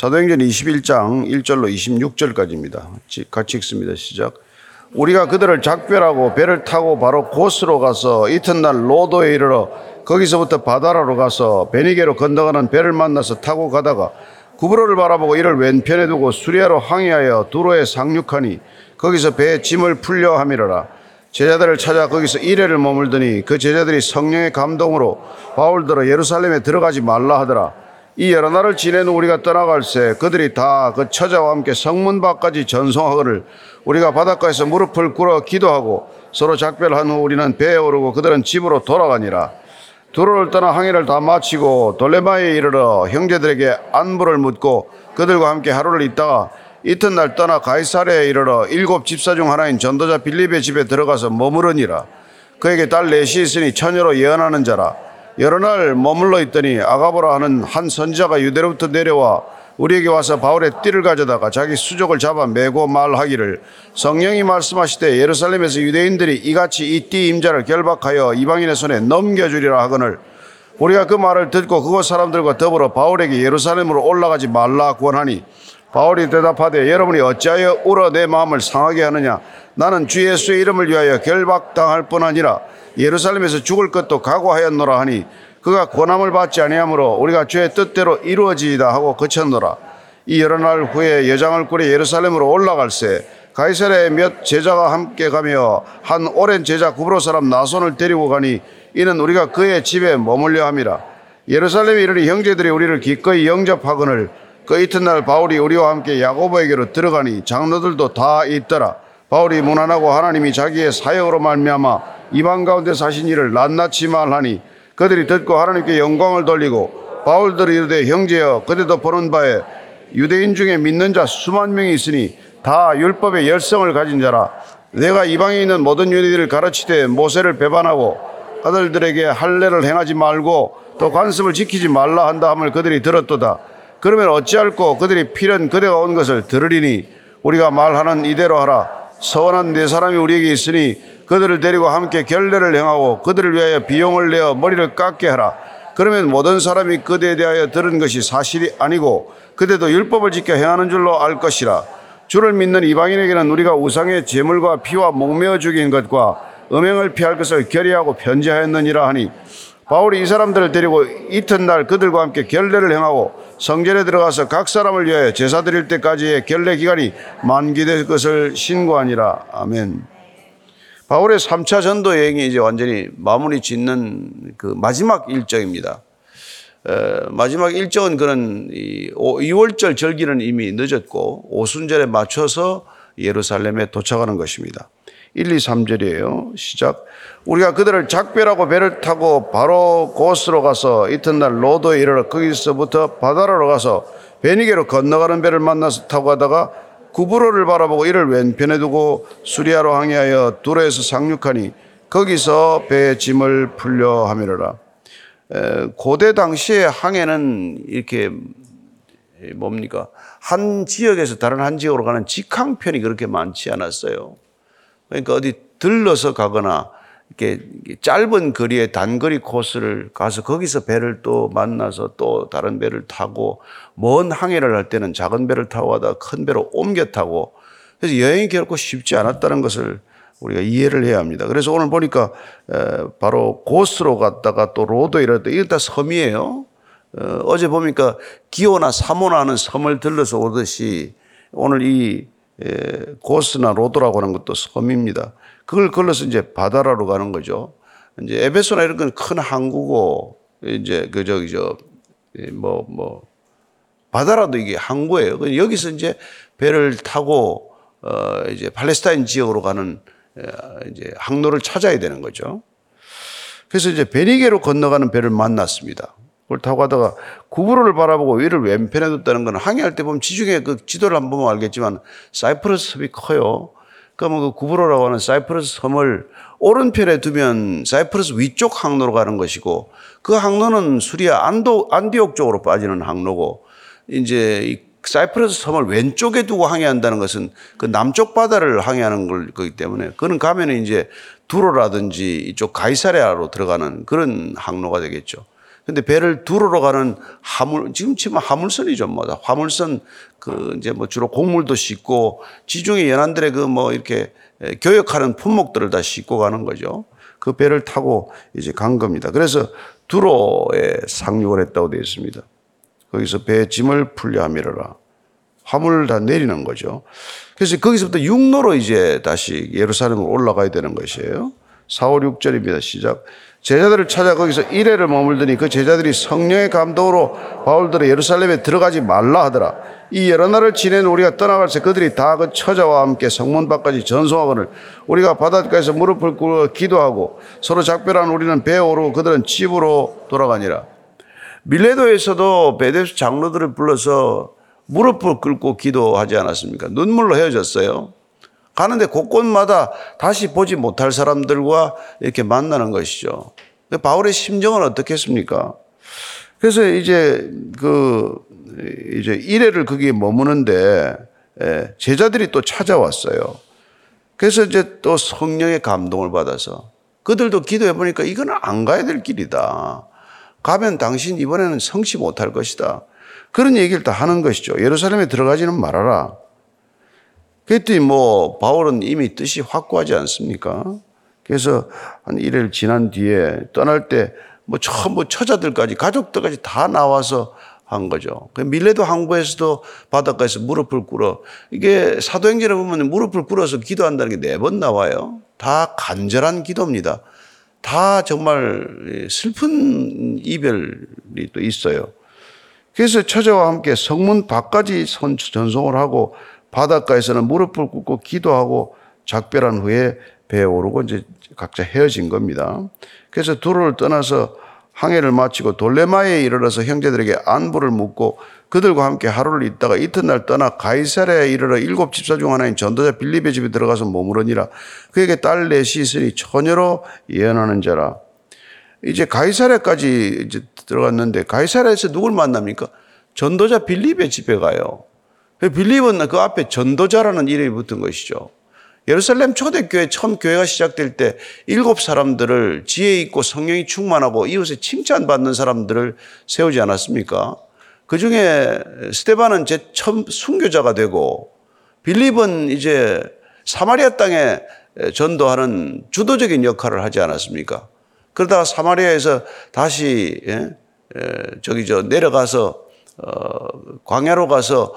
사도행전 21장 1절로 26절까지입니다. 같이 읽습니다. 시작. 우리가 그들을 작별하고 배를 타고 바로 고스로 가서 이튿날 로도에 이르러 거기서부터 바다라로 가서 베니게로 건너가는 배를 만나서 타고 가다가 구브로를 바라보고 이를 왼편에 두고 수리아로 항해하여 두로에 상륙하니 거기서 배에 짐을 풀려 함이러라. 제자들을 찾아 거기서 이래를 머물더니 그 제자들이 성령의 감동으로 바울들어 예루살렘에 들어가지 말라 하더라. 이 여러 날을 지낸 우리가 떠나갈새 그들이 다 그 처자와 함께 성문 밖까지 전송하거를 우리가 바닷가에서 무릎을 꿇어 기도하고 서로 작별한 후 우리는 배에 오르고 그들은 집으로 돌아가니라. 두로를 떠나 항해를 다 마치고 돌레마에 이르러 형제들에게 안부를 묻고 그들과 함께 하루를 있다가 이튿날 떠나 가이사랴에 이르러 일곱 집사 중 하나인 전도자 빌립의 집에 들어가서 머무르니라. 그에게 딸 넷이 있으니 처녀로 예언하는 자라. 여러 날 머물러 있더니 아가보라 하는 한 선지자가 유대로부터 내려와 우리에게 와서 바울의 띠를 가져다가 자기 수족을 잡아 메고 말하기를 성령이 말씀하시되 예루살렘에서 유대인들이 이같이 이 띠 임자를 결박하여 이방인의 손에 넘겨주리라 하거늘 우리가 그 말을 듣고 그곳 사람들과 더불어 바울에게 예루살렘으로 올라가지 말라 권하니 바울이 대답하되 여러분이 어찌하여 울어 내 마음을 상하게 하느냐? 나는 주 예수의 이름을 위하여 결박당할 뿐 아니라 예루살렘에서 죽을 것도 각오하였노라 하니 그가 권함을 받지 아니하므로 우리가 주의 뜻대로 이루어지이다 하고 그쳤노라. 이 여러 날 후에 여장을 꾸려 예루살렘으로 올라갈새 가이사랴에 몇 제자가 함께 가며 한 오랜 제자 구브로 사람 나손을 데리고 가니 이는 우리가 그의 집에 머물려 함이라. 예루살렘에 이르니 형제들이 우리를 기꺼이 영접하거늘 그 이튿날 바울이 우리와 함께 야고보에게로 들어가니 장로들도 다 있더라. 바울이 무난하고 하나님이 자기의 사역으로 말미암아 이방 가운데 사신 일을 낱낱이 말하니 그들이 듣고 하나님께 영광을 돌리고 바울들이 이르되 형제여 그대도 보는 바에 유대인 중에 믿는 자 수만 명이 있으니 다 율법의 열성을 가진 자라. 내가 이방에 있는 모든 유대인을 가르치되 모세를 배반하고 아들들에게 할례를 행하지 말고 또 관습을 지키지 말라 한다 함을 그들이 들었도다 그러면 어찌할꼬 그들이 필연 그대가 온 것을 들으리니 우리가 말하는 이대로 하라 서원한 네 사람이 우리에게 있으니 그들을 데리고 함께 결례를 행하고 그들을 위하여 비용을 내어 머리를 깎게 하라. 그러면 모든 사람이 그대에 대하여 들은 것이 사실이 아니고 그대도 율법을 지켜 행하는 줄로 알 것이라. 주를 믿는 이방인에게는 우리가 우상의 제물과 피와 목매어 죽인 것과 음행을 피할 것을 결의하고 편지하였느니라 하니 바울이 이 사람들을 데리고 이튿날 그들과 함께 결례를 행하고 성전에 들어가서 각 사람을 위하여 제사 드릴 때까지의 결례 기간이 만기될 것을 신고하니라. 아멘. 바울의 3차 전도 여행이 이제 완전히 마무리 짓는 그 마지막 일정입니다. 에, 마지막 일정은 그런 이 2월절 절기는 이미 늦었고 오순절에 맞춰서 예루살렘에 도착하는 것입니다. 1, 2, 3절이에요. 시작. 우리가 그들을 작별하고 배를 타고 바로 고스로 가서 이튿날 로도에 이르러 거기서부터 바다로 가서 베니게로 건너가는 배를 만나서 타고 가다가 구브로를 바라보고 이를 왼편에 두고 수리아로 항해하여 두로에서 상륙하니 거기서 배의 짐을 풀려 하미르라. 고대 당시의 항해는 이렇게 뭡니까? 한 지역에서 다른 한 지역으로 가는 직항편이 그렇게 많지 않았어요. 그러니까 어디 들러서 가거나 이렇게 짧은 거리의 단거리 코스를 가서 거기서 배를 또 만나서 또 다른 배를 타고 먼 항해를 할 때는 작은 배를 타고 가다가 큰 배로 옮겨 타고 그래서 여행이 결코 쉽지 않았다는 것을 우리가 이해를 해야 합니다. 그래서 오늘 보니까 바로 고스로 갔다가 또 로도 때 이건 다 섬이에요. 어, 어제 보니까 기오나 사모나 하는 섬을 들러서 오듯이 오늘 이 고스나 로도라고 하는 것도 섬입니다. 그걸 걸러서 이제 바다라로 가는 거죠. 이제 에베소나 이런 건 큰 항구고 이제 그 저기 저뭐뭐 뭐 바다라도 이게 항구예요. 여기서 이제 배를 타고 어 이제 팔레스타인 지역으로 가는 이제 항로를 찾아야 되는 거죠. 그래서 이제 베니게로 건너가는 배를 만났습니다. 그걸 타고 가다가 구부로를 바라보고 위를 왼편에 뒀다는 건 항해할 때 보면 지중해 그 지도를 한번 보면 알겠지만 사이프러스 섬이 커요. 그러면 그 구부로라고 하는 사이프러스 섬을 오른편에 두면 사이프러스 위쪽 항로로 가는 것이고 그 항로는 수리아 안도, 안디옥 쪽으로 빠지는 항로고 이제 이 사이프러스 섬을 왼쪽에 두고 항해한다는 것은 그 남쪽 바다를 항해하는 거기 때문에 그는 가면은 이제 두로라든지 이쪽 가이사레아로 들어가는 그런 항로가 되겠죠. 근데 배를 두르러 가는 화물 지금 치면 화물선이죠 뭐 화물선 그 이제 뭐 주로 곡물도 싣고 지중해 연안들의 그 뭐 이렇게 에, 교역하는 품목들을 다 싣고 가는 거죠. 그 배를 타고 이제 간 겁니다. 그래서 두로에 상륙을 했다고 되어 있습니다. 거기서 배 짐을 풀려 함이라 화물을 다 내리는 거죠. 그래서 거기서부터 육로로 이제 다시 예루살렘으로 올라가야 되는 것이에요. 4, 5, 6절입니다. 시작. 제자들을 찾아 거기서 이래를 머물더니 그 제자들이 성령의 감동으로 바울들의 예루살렘에 들어가지 말라 하더라. 이 여러 날을 지낸 우리가 떠나갈 때 그들이 다 그 처자와 함께 성문 밖까지 전송하거늘 우리가 바닷가에서 무릎을 꿇어 기도하고 서로 작별한 우리는 배에 오르고 그들은 집으로 돌아가니라. 밀레도에서도 베데스 장로들을 불러서 무릎을 꿇고 기도하지 않았습니까? 눈물로 헤어졌어요. 가는데 곳곳마다 다시 보지 못할 사람들과 이렇게 만나는 것이죠. 바울의 심정은 어떻겠습니까? 그래서 이제 그 이제 일회를 거기에 머무는데 예, 제자들이 또 찾아왔어요. 그래서 이제 또 성령의 감동을 받아서 그들도 기도해 보니까 이거는 안 가야 될 길이다. 가면 당신 이번에는 성취 못할 것이다. 그런 얘기를 다 하는 것이죠. 예루살렘에 들어가지는 말아라. 그랬더니 뭐 바울은 이미 뜻이 확고하지 않습니까? 그래서 한 일을 지난 뒤에 떠날 때뭐 전부 처자들까지 가족들까지 다 나와서 한 거죠. 그 밀레도 항구에서도 바닷가에서 무릎을 꿇어 이게 사도행전에 보면 무릎을 꿇어서 기도한다는 게 네 번 나와요. 다 간절한 기도입니다. 다 정말 슬픈 이별이 또 있어요. 그래서 처자와 함께 성문 밖까지 전송을 하고 바닷가에서는 무릎을 꿇고 기도하고 작별한 후에 배에 오르고 이제 각자 헤어진 겁니다. 그래서 두로를 떠나서 항해를 마치고 돌레마에 이르러서 형제들에게 안부를 묻고 그들과 함께 하루를 있다가 이튿날 떠나 가이사랴에 이르러 일곱 집사 중 하나인 전도자 빌립의 집에 들어가서 머무르니라 그에게 딸 넷이 있으니 처녀로 예언하는 자라 이제 가이사랴까지 이제 들어갔는데 가이사랴에서 누굴 만납니까? 전도자 빌립의 집에 가요. 빌립은 그 앞에 전도자라는 이름이 붙은 것이죠. 예루살렘 초대교회 처음 교회가 시작될 때 일곱 사람들을 지혜 있고 성령이 충만하고 이웃에 칭찬받는 사람들을 세우지 않았습니까? 그 중에 스테반은 제 처음 순교자가 되고 빌립은 이제 사마리아 땅에 전도하는 주도적인 역할을 하지 않았습니까? 그러다가 사마리아에서 다시 예? 저기 저 내려가서 어, 광야로 가서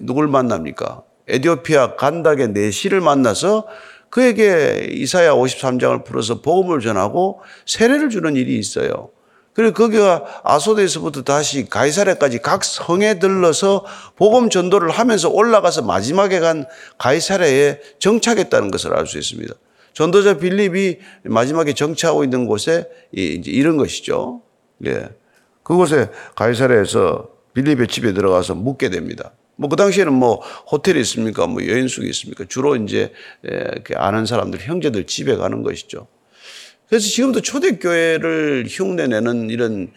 누굴 만납니까? 에디오피아 간닥의 내시를 만나서 그에게 이사야 53장을 풀어서 복음을 전하고 세례를 주는 일이 있어요. 그리고 거기가 아소드에서부터 다시 가이사랴까지 각 성에 들러서 복음 전도를 하면서 올라가서 마지막에 간 가이사랴에 정착했다는 것을 알 수 있습니다. 전도자 빌립이 마지막에 정착하고 있는 곳에 이제 이런 것이죠. 예. 그곳에 가이사랴에서 빌립의 집에 들어가서 묵게 됩니다. 뭐 그 당시에는 뭐 호텔이 있습니까? 뭐 여인숙이 있습니까? 주로 이제 아는 사람들, 형제들 집에 가는 것이죠. 그래서 지금도 초대교회를 흉내내는 이런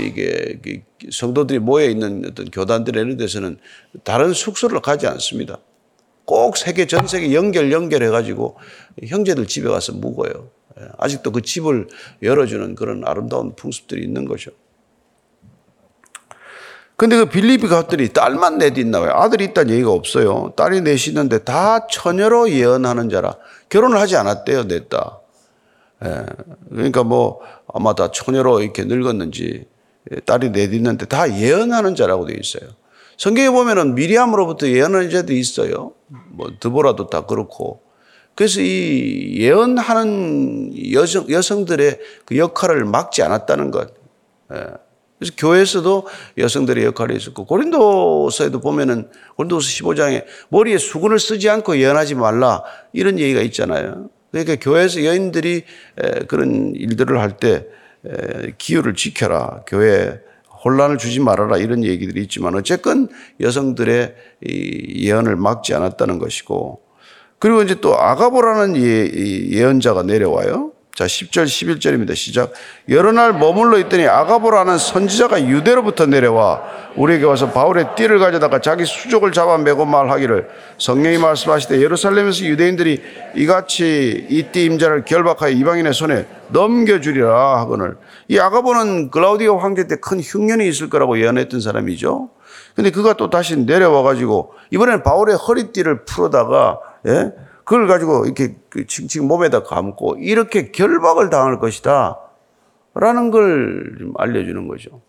이게 성도들이 모여 있는 어떤 교단들 이런 데서는 다른 숙소를 가지 않습니다. 꼭 세계 전 세계 연결 연결해 가지고 형제들 집에 가서 묵어요. 아직도 그 집을 열어주는 그런 아름다운 풍습들이 있는 거죠. 근데 그 빌립이 갔더니 딸만 넷 있나 봐요. 아들이 있다는 얘기가 없어요. 딸이 넷이 있는데 다 처녀로 예언하는 자라. 결혼을 하지 않았대요, 냈다. 예. 그러니까 뭐 아마 다 처녀로 이렇게 늙었는지 딸이 넷 있는데 다 예언하는 자라고 되어 있어요. 성경에 보면은 미리암으로부터 예언하는 자도 있어요. 뭐 드보라도 다 그렇고. 그래서 이 예언하는 여성, 여성들의 그 역할을 막지 않았다는 것. 예. 그래서 교회에서도 여성들의 역할이 있었고 고린도서에도 보면은 고린도서 15장에 머리에 수건을 쓰지 않고 예언하지 말라 이런 얘기가 있잖아요. 그러니까 교회에서 여인들이 그런 일들을 할 때 기후를 지켜라. 교회 혼란을 주지 말아라 이런 얘기들이 있지만 어쨌건 여성들의 예언을 막지 않았다는 것이고 그리고 이제 또 아가보라는 예, 예언자가 내려와요. 자, 10절, 11절입니다. 시작. 여러 날 머물러 있더니 아가보라는 선지자가 유대로부터 내려와 우리에게 와서 바울의 띠를 가져다가 자기 수족을 잡아 매고 말하기를 성령이 말씀하시되 예루살렘에서 유대인들이 이같이 이 띠 임자를 결박하여 이방인의 손에 넘겨주리라 하거늘 이 아가보는 글라우디오 황제 때 큰 흉년이 있을 거라고 예언했던 사람이죠. 근데 그가 또 다시 내려와 가지고 이번에는 바울의 허리띠를 풀어다가 예? 그걸 가지고 이렇게 그 칭칭 몸에다 감고 이렇게 결박을 당할 것이다. 라는 걸좀 알려주는 거죠.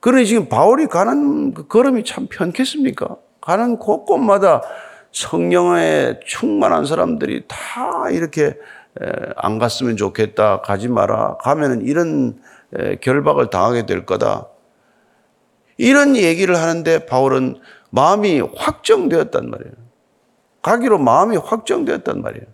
그러니 지금 바울이 가는 그 걸음이 참 편겠습니까? 가는 곳곳마다 성령에 충만한 사람들이 다 이렇게 에, 안 갔으면 좋겠다. 가지 마라. 가면은 이런 에, 결박을 당하게 될 거다. 이런 얘기를 하는데 바울은 마음이 확정되었단 말이에요. 가기로 마음이 확정되었단 말이에요.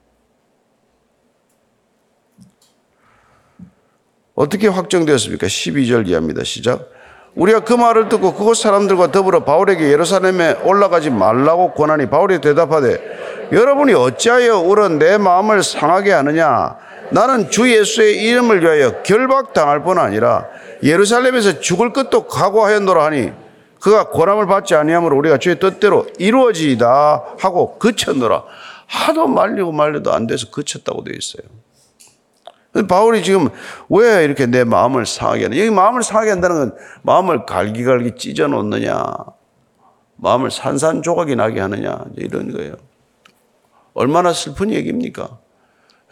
어떻게 확정되었습니까? 12절 이하입니다. 시작. 우리가 그 말을 듣고 그곳 사람들과 더불어 바울에게 예루살렘에 올라가지 말라고 권하니 바울이 대답하되 여러분이 어찌하여 울어 내 마음을 상하게 하느냐 나는 주 예수의 이름을 위하여 결박당할 뿐 아니라 예루살렘에서 죽을 것도 각오하였노라 하니 그가 권함을 받지 아니하므로 우리가 주의 뜻대로 이루어지이다 하고 그쳤노라 하도 말리고 말려도 안 돼서 그쳤다고 되어 있어요. 바울이 지금 왜 이렇게 내 마음을 상하게 하냐. 여기 마음을 상하게 한다는 건 마음을 갈기갈기 찢어 놓느냐. 마음을 산산조각이 나게 하느냐. 이런 거예요. 얼마나 슬픈 얘기입니까?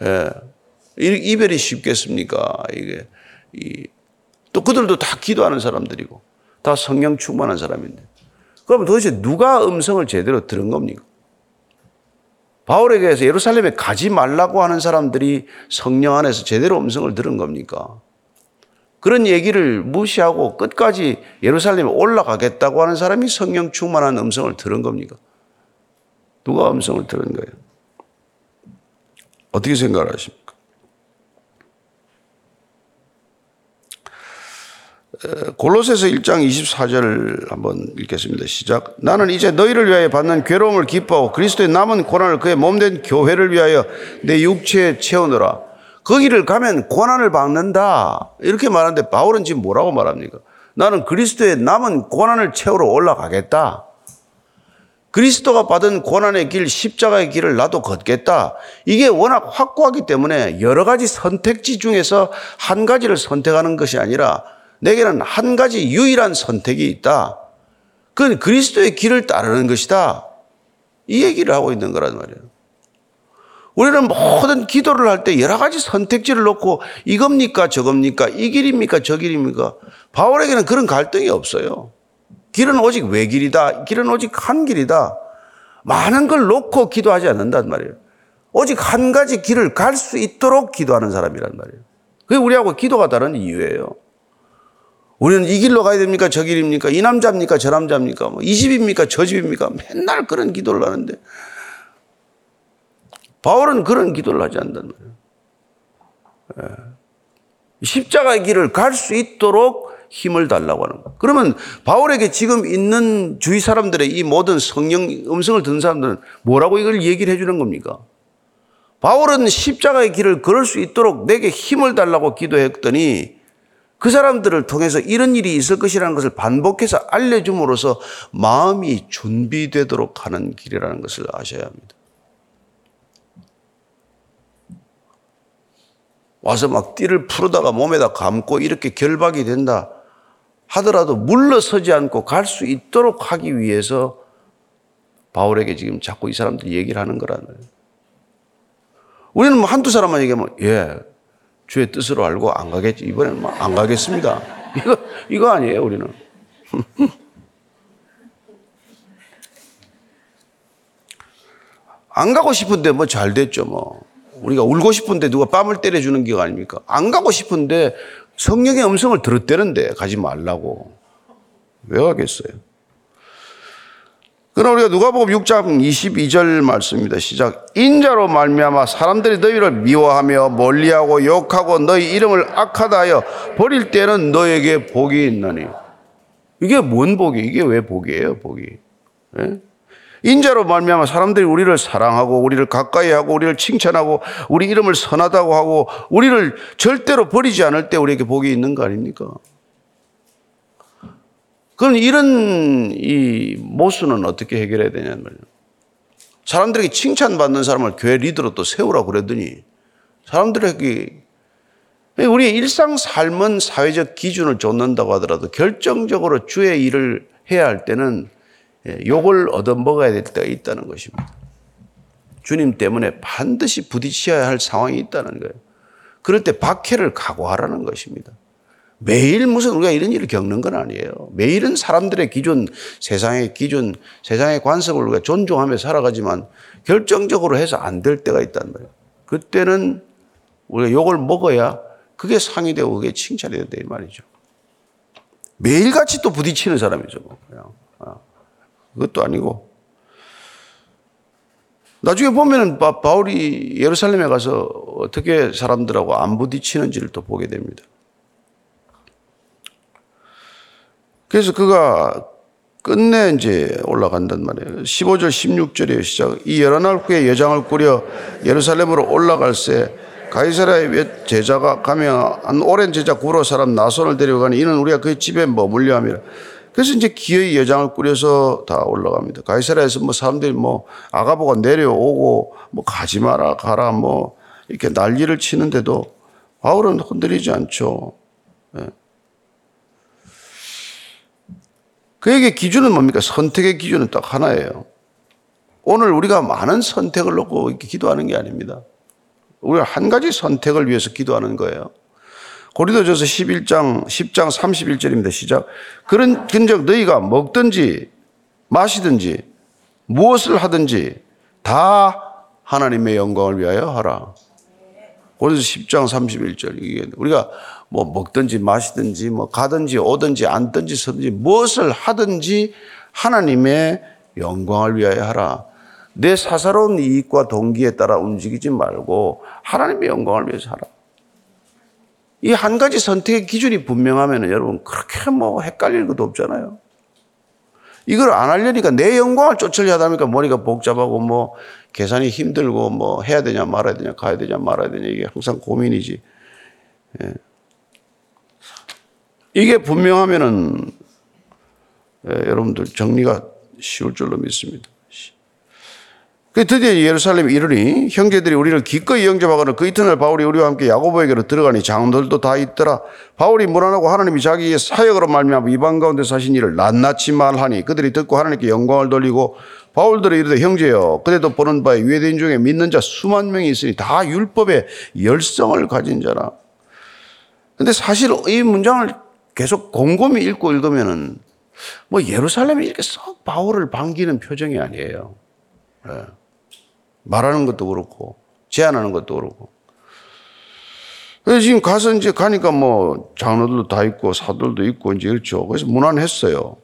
예. 이별이 쉽겠습니까? 이게, 이, 또 그들도 다 기도하는 사람들이고, 다 성령 충만한 사람인데. 그럼 도대체 누가 음성을 제대로 들은 겁니까? 바울에게 해서 예루살렘에 가지 말라고 하는 사람들이 성령 안에서 제대로 음성을 들은 겁니까? 그런 얘기를 무시하고 끝까지 예루살렘에 올라가겠다고 하는 사람이 성령 충만한 음성을 들은 겁니까? 누가 음성을 들은 거예요? 어떻게 생각하십니까? 골로새서 1장 24절 한번 읽겠습니다. 시작. 나는 이제 너희를 위하여 받는 괴로움을 기뻐하고 그리스도의 남은 고난을 그의 몸된 교회를 위하여 내 육체에 채우느라. 거기를 가면 고난을 받는다. 이렇게 말하는데 바울은 지금 뭐라고 말합니까? 나는 그리스도의 남은 고난을 채우러 올라가겠다. 그리스도가 받은 고난의 길, 십자가의 길을 나도 걷겠다. 이게 워낙 확고하기 때문에 여러 가지 선택지 중에서 한 가지를 선택하는 것이 아니라 내게는 한 가지 유일한 선택이 있다. 그건 그리스도의 길을 따르는 것이다. 이 얘기를 하고 있는 거란 말이에요. 우리는 모든 기도를 할 때 여러 가지 선택지를 놓고 이겁니까 저겁니까 이 길입니까 저 길입니까 바울에게는 그런 갈등이 없어요. 길은 오직 외 길이다. 길은 오직 한 길이다. 많은 걸 놓고 기도하지 않는단 말이에요. 오직 한 가지 길을 갈 수 있도록 기도하는 사람이란 말이에요. 그게 우리하고 기도가 다른 이유예요. 우리는 이 길로 가야 됩니까? 저 길입니까? 이 남자입니까? 저 남자입니까? 뭐 이 집입니까? 저 집입니까? 맨날 그런 기도를 하는데 바울은 그런 기도를 하지 않는단 말이에요. 예. 십자가의 길을 갈 수 있도록 힘을 달라고 하는 거예요. 그러면 바울에게 지금 있는 주위 사람들의 이 모든 성령 음성을 듣는 사람들은 뭐라고 이걸 얘기를 해주는 겁니까? 바울은 십자가의 길을 걸을 수 있도록 내게 힘을 달라고 기도했더니 그 사람들을 통해서 이런 일이 있을 것이라는 것을 반복해서 알려줌으로써 마음이 준비되도록 하는 길이라는 것을 아셔야 합니다. 와서 막 띠를 풀어다가 몸에다 감고 이렇게 결박이 된다 하더라도 물러서지 않고 갈 수 있도록 하기 위해서 바울에게 지금 자꾸 이 사람들이 얘기를 하는 거라는 거예요. 우리는 뭐 한두 사람만 얘기하면, 예, 주의 뜻으로 알고 안 가겠지. 이번에는 뭐안 가겠습니다. 이거, 이거 아니에요, 우리는. 안 가고 싶은데 뭐 잘 됐죠, 뭐. 우리가 울고 싶은데 누가 뺨을 때려주는 게 아닙니까? 안 가고 싶은데 성령의 음성을 들었대는데 가지 말라고. 왜 가겠어요? 그러나 우리가 누가복음 6장 22절 말씀입니다. 시작. 인자로 말미암아 사람들이 너희를 미워하며 멀리하고 욕하고 너희 이름을 악하다 하여 버릴 때는 너에게 복이 있나니. 이게 뭔 복이? 이게 왜 복이에요, 복이? 예? 인자로 말미암아 사람들이 우리를 사랑하고 우리를 가까이 하고 우리를 칭찬하고 우리 이름을 선하다고 하고 우리를 절대로 버리지 않을 때 우리에게 복이 있는 거 아닙니까? 그럼 이런 이 모순은 어떻게 해결해야 되냐는 말이에요. 사람들에게 칭찬받는 사람을 교회 리더로 또 세우라고 그랬더니 사람들에게 우리의 일상 삶은 사회적 기준을 좇는다고 하더라도 결정적으로 주의 일을 해야 할 때는 욕을 얻어먹어야 될 때가 있다는 것입니다. 주님 때문에 반드시 부딪혀야 할 상황이 있다는 거예요. 그럴 때 박해를 각오하라는 것입니다. 매일 무슨 우리가 이런 일을 겪는 건 아니에요. 매일은 사람들의 기준, 세상의 기준, 세상의 관습을 우리가 존중하며 살아가지만 결정적으로 해서 안 될 때가 있단 말이에요. 그때는 우리가 욕을 먹어야 그게 상이 되고 그게 칭찬이 된다 이 말이죠. 매일같이 또 부딪히는 사람이죠. 뭐. 그냥. 그것도 아니고. 나중에 보면은 바울이 예루살렘에 가서 어떻게 사람들하고 안 부딪히는지를 또 보게 됩니다. 그래서 그가 끝내 이제 올라간단 말이에요. 15절, 16절에 시작. 이 여러 날 후에 여장을 꾸려 예루살렘으로 올라갈새 가이사라의 몇 제자가 가며 한 오랜 제자 구로 사람 나손을 데려가니 이는 우리가 그 집에 머물려 함이라. 그래서 이제 기어이 여장을 꾸려서 다 올라갑니다. 가이사라에서 뭐 사람들이 뭐 아가보가 내려오고 뭐 가지 마라 가라 뭐 이렇게 난리를 치는데도 바울은 흔들리지 않죠. 그에게 기준은 뭡니까? 선택의 기준은 딱 하나예요. 오늘 우리가 많은 선택을 놓고 이렇게 기도하는 게 아닙니다. 우리가 한 가지 선택을 위해서 기도하는 거예요. 고리도전서 11장 10장 31절입니다. 시작. 그런 근적 너희가 먹든지 마시든지 무엇을 하든지 다 하나님의 영광을 위하여 하라. 고리도서 10장 31절 이게 우리가 뭐 먹든지 마시든지 뭐 가든지 오든지 앉든지 서든지 무엇을 하든지 하나님의 영광을 위하여 하라. 내 사사로운 이익과 동기에 따라 움직이지 말고 하나님의 영광을 위해서 하라. 이 한 가지 선택의 기준이 분명하면 여러분 그렇게 뭐 헷갈릴 것도 없잖아요. 이걸 안 하려니까 내 영광을 쫓으려 하다 보니까 머리가 복잡하고 뭐 계산이 힘들고 뭐 해야 되냐 말아야 되냐 가야 되냐 말아야 되냐 이게 항상 고민이지. 예. 이게 분명하면은 예, 여러분들 정리가 쉬울 줄로 믿습니다. 그 드디어 예루살렘에 이르니 형제들이 우리를 기꺼이 영접하거나 그 이튿날 바울이 우리와 함께 야고보에게로 들어가니 장들도 다 있더라. 바울이 무난하고 하나님이 자기의 사역으로 말미암아 이방 가운데 사신 일을 낱낱이 말하니 그들이 듣고 하나님께 영광을 돌리고 바울들이 이르되 형제여 그래도 보는 바에 유대인 중에 믿는 자 수만 명이 있으니 다 율법의 열성을 가진 자라. 근데 사실 이 문장을 계속 곰곰이 읽고 읽으면은 뭐 예루살렘이 이렇게 썩 바울을 반기는 표정이 아니에요. 네. 말하는 것도 그렇고 제안하는 것도 그렇고. 그래서 지금 가서 이제 가니까 뭐 장로들도 다 있고 사들도 있고 이제 그렇죠. 그래서 무난했어요.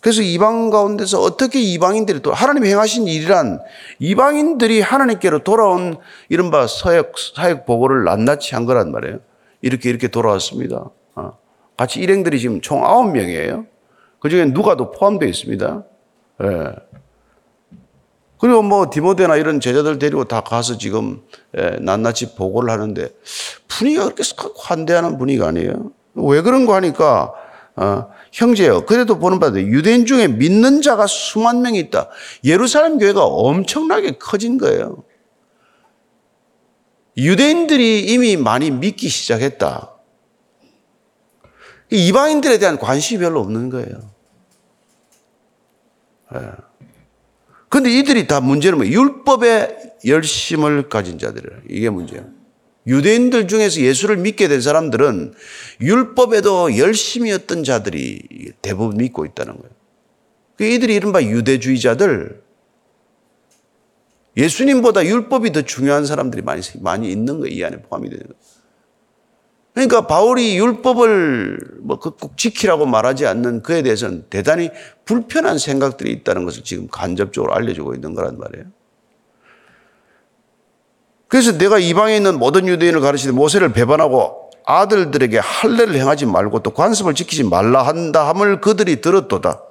그래서 이방 가운데서 어떻게 이방인들이 또 하나님 행하신 일이란 이방인들이 하나님께로 돌아온 이른바 서역, 사역 보고를 낱낱이 한 거란 말이에요. 이렇게 이렇게 돌아왔습니다. 어. 같이 일행들이 지금 총 아홉 명이에요. 그 중에 누가도 포함되어 있습니다. 예. 그리고 뭐 디모데나 이런 제자들 데리고 다 가서 지금 예, 낱낱이 보고를 하는데 분위기가 그렇게 환대하는 분위기가 아니에요. 왜 그런 거 하니까 어, 형제요. 그래도 보는 바대 유대인 중에 믿는 자가 수만 명이 있다. 예루살렘 교회가 엄청나게 커진 거예요. 유대인들이 이미 많이 믿기 시작했다. 이방인들에 대한 관심이 별로 없는 거예요. 네. 근데 이들이 다 문제는 뭐 율법의 열심을 가진 자들이라. 이게 문제예요. 유대인들 중에서 예수를 믿게 된 사람들은 율법에도 열심이었던 자들이 대부분 믿고 있다는 거예요. 그 이들이 이른바 유대주의자들, 예수님보다 율법이 더 중요한 사람들이 많이, 많이 있는 거예요. 이 안에 포함이 되는 거예요. 그러니까 바울이 율법을 뭐꼭 그 지키라고 말하지 않는 그에 대해서는 대단히 불편한 생각들이 있다는 것을 지금 간접적으로 알려주고 있는 거란 말이에요. 그래서 내가 이방에 있는 모든 유대인을 가르치되 모세를 배반하고 아들들에게 할례를 행하지 말고 또 관습을 지키지 말라 한다 함을 그들이 들었도다.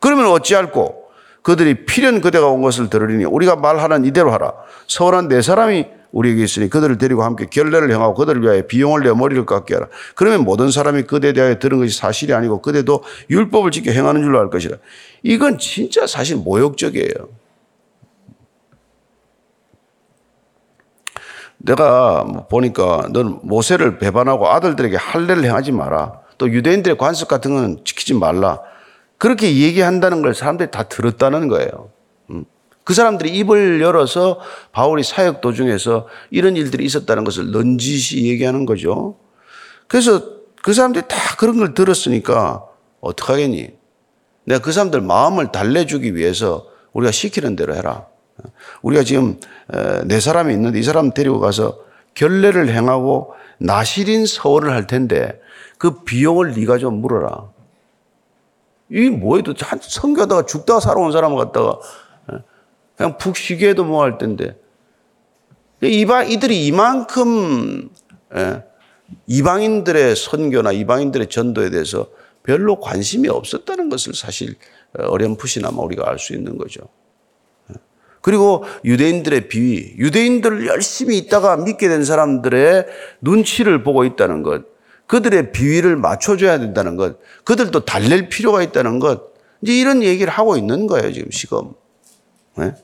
그러면 어찌할꼬? 그들이 필연 그대가 온 것을 들으리니 우리가 말하는 이대로 하라. 서원한 네 사람이 우리에게 있으니 그들을 데리고 함께 결례를 행하고 그들을 위하여 비용을 내 머리를 깎게 하라. 그러면 모든 사람이 그대에 대하여 들은 것이 사실이 아니고 그대도 율법을 지켜 행하는 줄로 알 것이라. 이건 진짜 사실 모욕적이에요. 내가 뭐 보니까 너는 모세를 배반하고 아들들에게 할례를 행하지 마라. 또 유대인들의 관습 같은 거는 지키지 말라. 그렇게 얘기한다는 걸 사람들이 다 들었다는 거예요. 음. 그 사람들이 입을 열어서 바울이 사역 도중에서 이런 일들이 있었다는 것을 넌지시 얘기하는 거죠. 그래서 그 사람들이 다 그런 걸 들었으니까 어떡하겠니? 내가 그 사람들 마음을 달래주기 위해서 우리가 시키는 대로 해라. 우리가 지금 네 사람이 있는데 이 사람 데리고 가서 결례를 행하고 나실인 서원을 할 텐데 그 비용을 네가 좀 물어라. 이 뭐해도 한 성교하다가 죽다가 살아온 사람 갖다가 그냥 푹 쉬게 해도 뭐 할 텐데 이바 이들이 이만큼 이방인들의 선교나 이방인들의 전도에 대해서 별로 관심이 없었다는 것을 사실 어렴풋이나마 우리가 알 수 있는 거죠. 그리고 유대인들의 비위, 유대인들을 열심히 있다가 믿게 된 사람들의 눈치를 보고 있다는 것, 그들의 비위를 맞춰줘야 된다는 것, 그들도 달랠 필요가 있다는 것, 이제 이런 얘기를 하고 있는 거예요, 지금 시금. 네?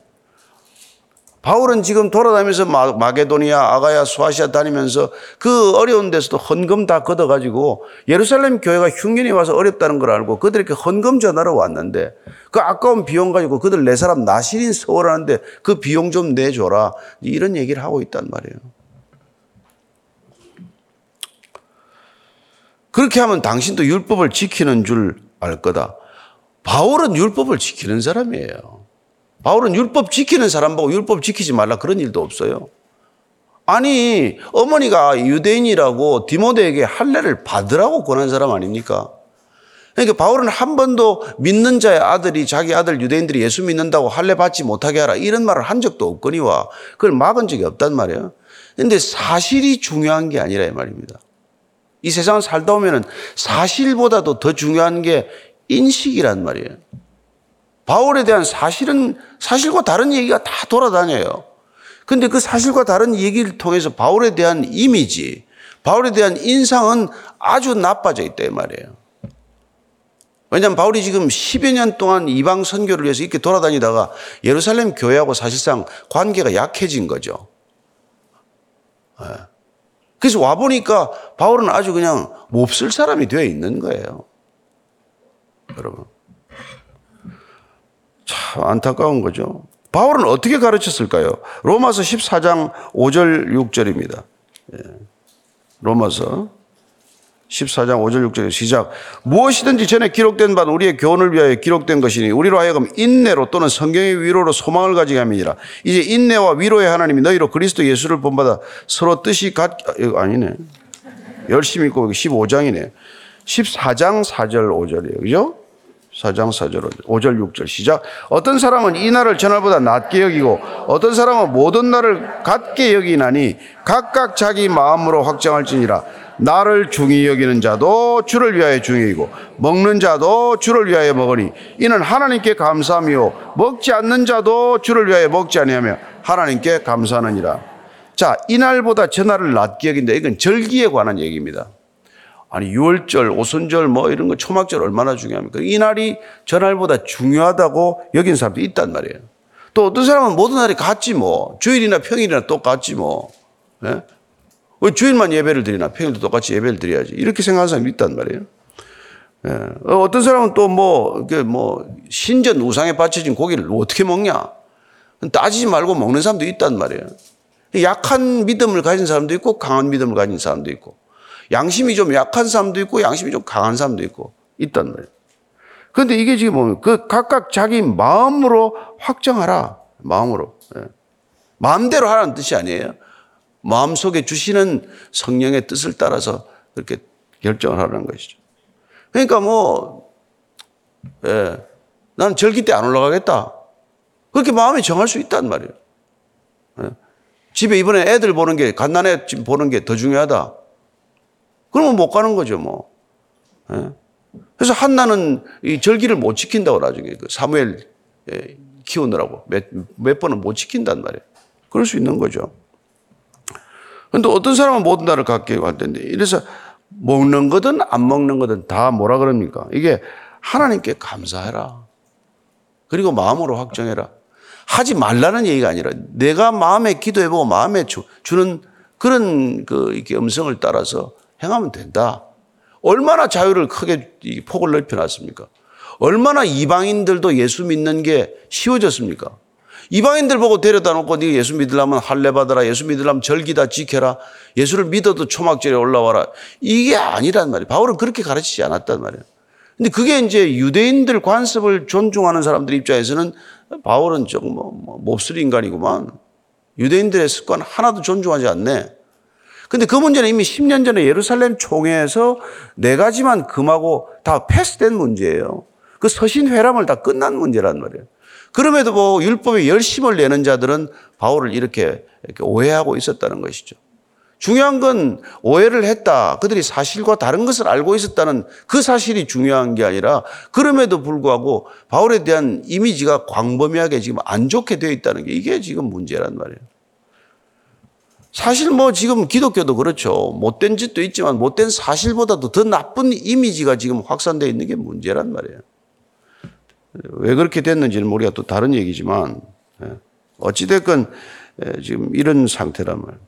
바울은 지금 돌아다니면서 마게도니아, 아가야, 수아시아 다니면서 그 어려운 데서도 헌금 다 걷어가지고 예루살렘 교회가 흉년이 와서 어렵다는 걸 알고 그들에게 헌금 전화로 왔는데 그 아까운 비용 가지고 그들 네 사람 나실인 서울하는데 그 비용 좀 내줘라. 이런 얘기를 하고 있단 말이에요. 그렇게 하면 당신도 율법을 지키는 줄 알 거다. 바울은 율법을 지키는 사람이에요. 바울은 율법 지키는 사람 보고 율법 지키지 말라 그런 일도 없어요. 아니 어머니가 유대인이라고 디모데에게 할례를 받으라고 권한 사람 아닙니까? 그러니까 바울은 한 번도 믿는 자의 아들이 자기 아들 유대인들이 예수 믿는다고 할례 받지 못하게 하라 이런 말을 한 적도 없거니와 그걸 막은 적이 없단 말이에요. 근데 사실이 중요한 게 아니라 이 말입니다. 이 세상을 살다 보면은 사실보다도 더 중요한 게 인식이란 말이에요. 바울에 대한 사실은 사실과 다른 얘기가 다 돌아다녀요. 근데 그 사실과 다른 얘기를 통해서 바울에 대한 이미지, 바울에 대한 인상은 아주 나빠져 있다 이 말이에요. 왜냐하면 바울이 지금 10여 년 동안 이방 선교를 위해서 이렇게 돌아다니다가 예루살렘 교회하고 사실상 관계가 약해진 거죠. 예. 그래서 와보니까 바울은 아주 그냥 몹쓸 사람이 되어 있는 거예요. 여러분. 참 안타까운 거죠. 바울은 어떻게 가르쳤을까요? 로마서 14장 5절 6절입니다. 예. 로마서 14장 5절 6절 시작. 무엇이든지 전에 기록된 바는 우리의 교훈을 위하여 기록된 것이니 우리로 하여금 인내로 또는 성경의 위로로 소망을 가지게 함이니라. 이제 인내와 위로의 하나님이 너희로 그리스도 예수를 본받아 서로 뜻이 같, 아, 아니네. 열심히 읽고 15장이네. 14장 4절 5절이에요. 그죠? 4장 4절 5절 6절 시작. 어떤 사람은 이 날을 전날보다 낮게 여기고 어떤 사람은 모든 날을 같게 여기나니 각각 자기 마음으로 확정할지니라. 나를 중히 여기는 자도 주를 위하여 중히 여기고 먹는 자도 주를 위하여 먹으니 이는 하나님께 감사함이요 먹지 않는 자도 주를 위하여 먹지 아니하며 하나님께 감사하느니라. 자 이날보다 전날을 낮게 여긴다. 이건 절기에 관한 얘기입니다 아니 6월절, 오순절 뭐 이런 거 초막절 얼마나 중요합니까? 이 날이 전날보다 중요하다고 여긴 사람도 있단 말이에요. 또 어떤 사람은 모든 날이 같지 뭐. 주일이나 평일이나 똑같지 뭐. 예? 왜 주일만 예배를 드리나 평일도 똑같이 예배를 드려야지. 이렇게 생각하는 사람이 있단 말이에요. 예. 어, 어떤 사람은 또 뭐, 뭐, 신전 우상에 바쳐진 고기를 어떻게 먹냐? 따지지 말고 먹는 사람도 있단 말이에요. 약한 믿음을 가진 사람도 있고 강한 믿음을 가진 사람도 있고. 양심이 좀 약한 사람도 있고 양심이 좀 강한 사람도 있고 있단 말이에요. 그런데 이게 지금 보면 그 각각 자기 마음으로 확정하라. 마음으로. 예. 마음대로 하라는 뜻이 아니에요. 마음속에 주시는 성령의 뜻을 따라서 그렇게 결정을 하라는 것이죠. 그러니까 뭐, 예, 나는 절기 때 안 올라가겠다. 그렇게 마음에 정할 수 있단 말이에요. 예. 집에 이번에 애들 보는 게, 갓난애 보는 게 더 중요하다. 그러면 못 가는 거죠, 뭐. 예? 그래서 한나는 이 절기를 못 지킨다고 나중에 그 사무엘 예, 키우느라고 몇, 몇 번은 못 지킨단 말이에요. 그럴 수 있는 거죠. 근데 어떤 사람은 모든 날을 갖게 할 텐데 이래서 먹는 거든 안 먹는 거든 다 뭐라 그럽니까? 이게 하나님께 감사해라. 그리고 마음으로 확정해라. 하지 말라는 얘기가 아니라 내가 마음에 기도해보고 마음에 주, 주는 그런 그 이렇게 음성을 따라서 행하면 된다. 얼마나 자유를 크게 폭을 넓혀놨습니까? 얼마나 이방인들도 예수 믿는 게 쉬워졌습니까? 이방인들 보고 데려다 놓고 네가 예수 믿으려면 할례 받아라. 예수 믿으려면 절기다 지켜라. 예수를 믿어도 초막절에 올라와라. 이게 아니란 말이에요. 바울은 그렇게 가르치지 않았단 말이에요. 근데 그게 이제 유대인들 관습을 존중하는 사람들 입장에서는 바울은 조금 뭐, 뭐 몹쓸 인간이구만. 유대인들의 습관 하나도 존중하지 않네. 근데 그 문제는 이미 10년 전에 예루살렘 총회에서 네 가지만 금하고 다 패스된 문제예요. 그 서신 회람을 다 끝난 문제란 말이에요. 그럼에도 뭐 율법에 열심을 내는 자들은 바울을 이렇게, 이렇게 오해하고 있었다는 것이죠. 중요한 건 오해를 했다. 그들이 사실과 다른 것을 알고 있었다는 그 사실이 중요한 게 아니라 그럼에도 불구하고 바울에 대한 이미지가 광범위하게 지금 안 좋게 되어 있다는 게 이게 지금 문제란 말이에요. 사실 뭐 지금 기독교도 그렇죠. 못된 짓도 있지만 못된 사실보다도 더 나쁜 이미지가 지금 확산되어 있는 게 문제란 말이에요. 왜 그렇게 됐는지는 우리가 또 다른 얘기지만 예. 어찌됐건 예, 지금 이런 상태란 말이에요.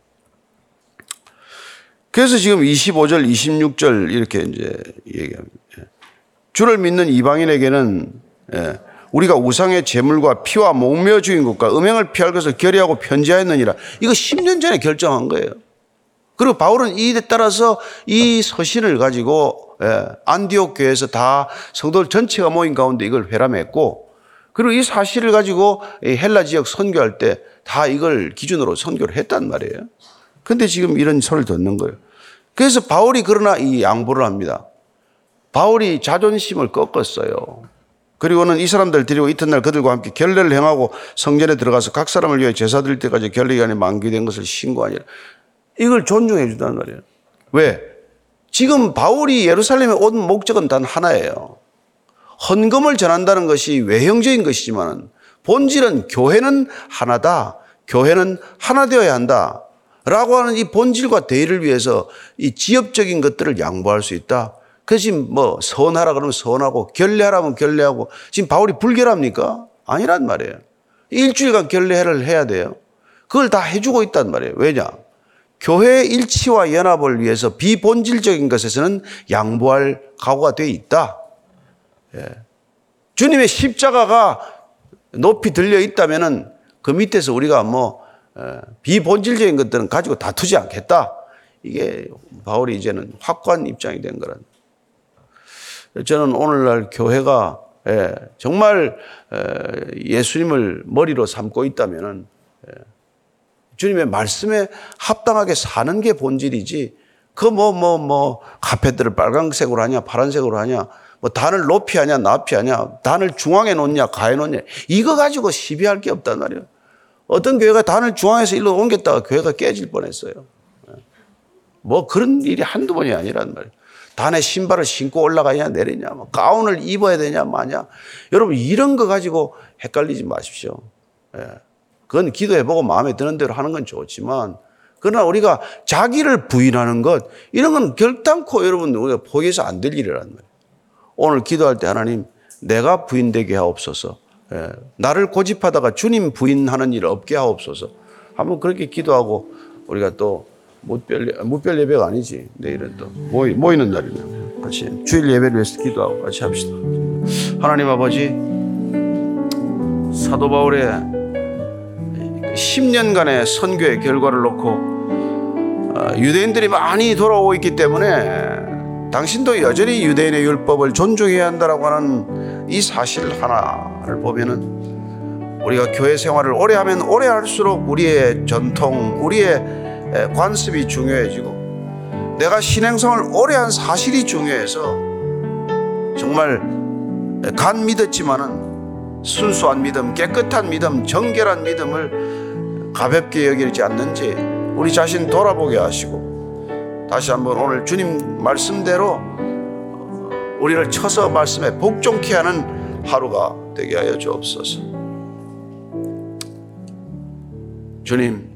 그래서 지금 25절, 26절 이렇게 이제 얘기합니다. 예. 주를 믿는 이방인에게는 우리가 우상의 제물과 피와 목며 죽인 것과 음행을 피할 것을 결의하고 편지하였느니라. 이거 10년 전에 결정한 거예요. 그리고 바울은 이에 따라서 이 서신을 가지고 안디옥 교회에서 다 성도들 전체가 모인 가운데 이걸 회람했고 그리고 이 사실을 가지고 헬라 지역 선교할 때 다 이걸 기준으로 선교를 했단 말이에요. 근데 지금 이런 소리를 듣는 거예요. 그래서 바울이 그러나 이 양보를 합니다. 바울이 자존심을 꺾었어요. 그리고는 이 사람들 데리고 이튿날 그들과 함께 결례를 행하고 성전에 들어가서 각 사람을 위해 제사 드릴 때까지 결례 기간이 만기된 것을 신고하니라. 이걸 존중해 준단 말이에요. 왜? 지금 바울이 예루살렘에 온 목적은 단 하나예요. 헌금을 전한다는 것이 외형적인 것이지만 본질은 교회는 하나다. 교회는 하나 되어야 한다. 라고 하는 이 본질과 대의를 위해서 이 지엽적인 것들을 양보할 수 있다. 그래서 지금 뭐 선하라 그러면 선하고 결례하라면 결례하고 지금 바울이 불결합니까? 아니란 말이에요. 일주일간 결례를 해야 돼요. 그걸 다 해주고 있단 말이에요. 왜냐? 교회의 일치와 연합을 위해서 비본질적인 것에서는 양보할 각오가 되어 있다. 예. 주님의 십자가가 높이 들려 있다면은 그 밑에서 우리가 뭐 어, 비본질적인 것들은 가지고 다투지 않겠다. 이게 바울이 이제는 확고한 입장이 된 거란. 저는 오늘날 교회가 예, 정말 예수님을 머리로 삼고 있다면은 예, 주님의 말씀에 합당하게 사는 게 본질이지. 그 뭐 뭐뭐 카페들을 빨간색으로 하냐 파란색으로 하냐 뭐 단을 높이 하냐 납이 하냐 단을 중앙에 놓냐 가에 놓냐 이거 가지고 시비할 게 없단 말이에요. 어떤 교회가 단을 중앙에서 일로 옮겼다가 교회가 깨질 뻔했어요. 뭐 그런 일이 한두 번이 아니란 말이에요. 단에 신발을 신고 올라가냐 내리냐 뭐 가운을 입어야 되냐 마냐 여러분 이런 거 가지고 헷갈리지 마십시오. 예. 그건 기도해보고 마음에 드는 대로 하는 건 좋지만 그러나 우리가 자기를 부인하는 것 이런 건 결단코 여러분 우리가 포기해서 안 될 일이란 말이에요. 오늘 기도할 때 하나님 내가 부인되게 하옵소서. 예. 나를 고집하다가 주님 부인하는 일 없게 하옵소서. 한번 그렇게 기도하고 우리가 또 무별, 무별 예배가 아니지. 내일은 또 모이, 모이는 날이네. 같이 주일 예배를 위해서 기도하고 같이 합시다. 하나님 아버지 사도 바울의 10년간의 선교의 결과를 놓고 어, 유대인들이 많이 돌아오고 있기 때문에 당신도 여전히 유대인의 율법을 존중해야 한다라고 하는 이 사실 하나를 보면은 우리가 교회 생활을 오래 하면 오래 할수록 우리의 전통, 우리의 관습이 중요해지고 내가 신행성을 오래 한 사실이 중요해서 정말 간 믿었지만은 순수한 믿음, 깨끗한 믿음, 정결한 믿음을 가볍게 여기지 않는지 우리 자신 돌아보게 하시고 다시 한번 오늘 주님 말씀대로 우리를 쳐서 말씀에 복종케 하는 하루가 되게 하여 주옵소서. 주님,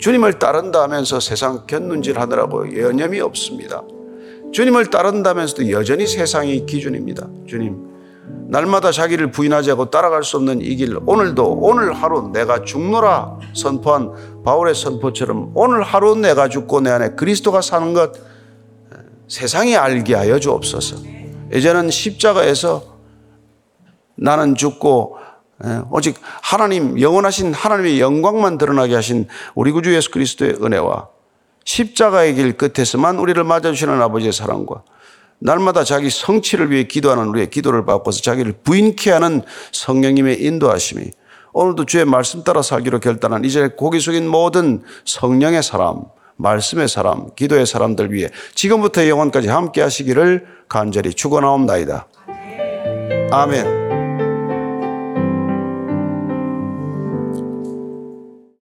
주님을 따른다 하면서 세상 곁눈질 하느라고 여념이 없습니다. 주님을 따른다면서도 여전히 세상이 기준입니다. 주님, 날마다 자기를 부인하지 않고 따라갈 수 없는 이 길, 오늘도 오늘 하루 내가 죽노라 선포한 바울의 선포처럼 오늘 하루 내가 죽고 내 안에 그리스도가 사는 것 세상이 알게 하여 주옵소서. 이제는 십자가에서 나는 죽고 예, 오직 하나님 영원하신 하나님의 영광만 드러나게 하신 우리 구주 예수 그리스도의 은혜와 십자가의 길 끝에서만 우리를 맞아주시는 아버지의 사랑과 날마다 자기 성취를 위해 기도하는 우리의 기도를 받고서 자기를 부인케 하는 성령님의 인도하심이 오늘도 주의 말씀 따라 살기로 결단한 이제 고기 숙인 모든 성령의 사람, 말씀의 사람, 기도의 사람들 위해 지금부터 영원까지 함께 하시기를 간절히 축원하옵나이다. 아멘.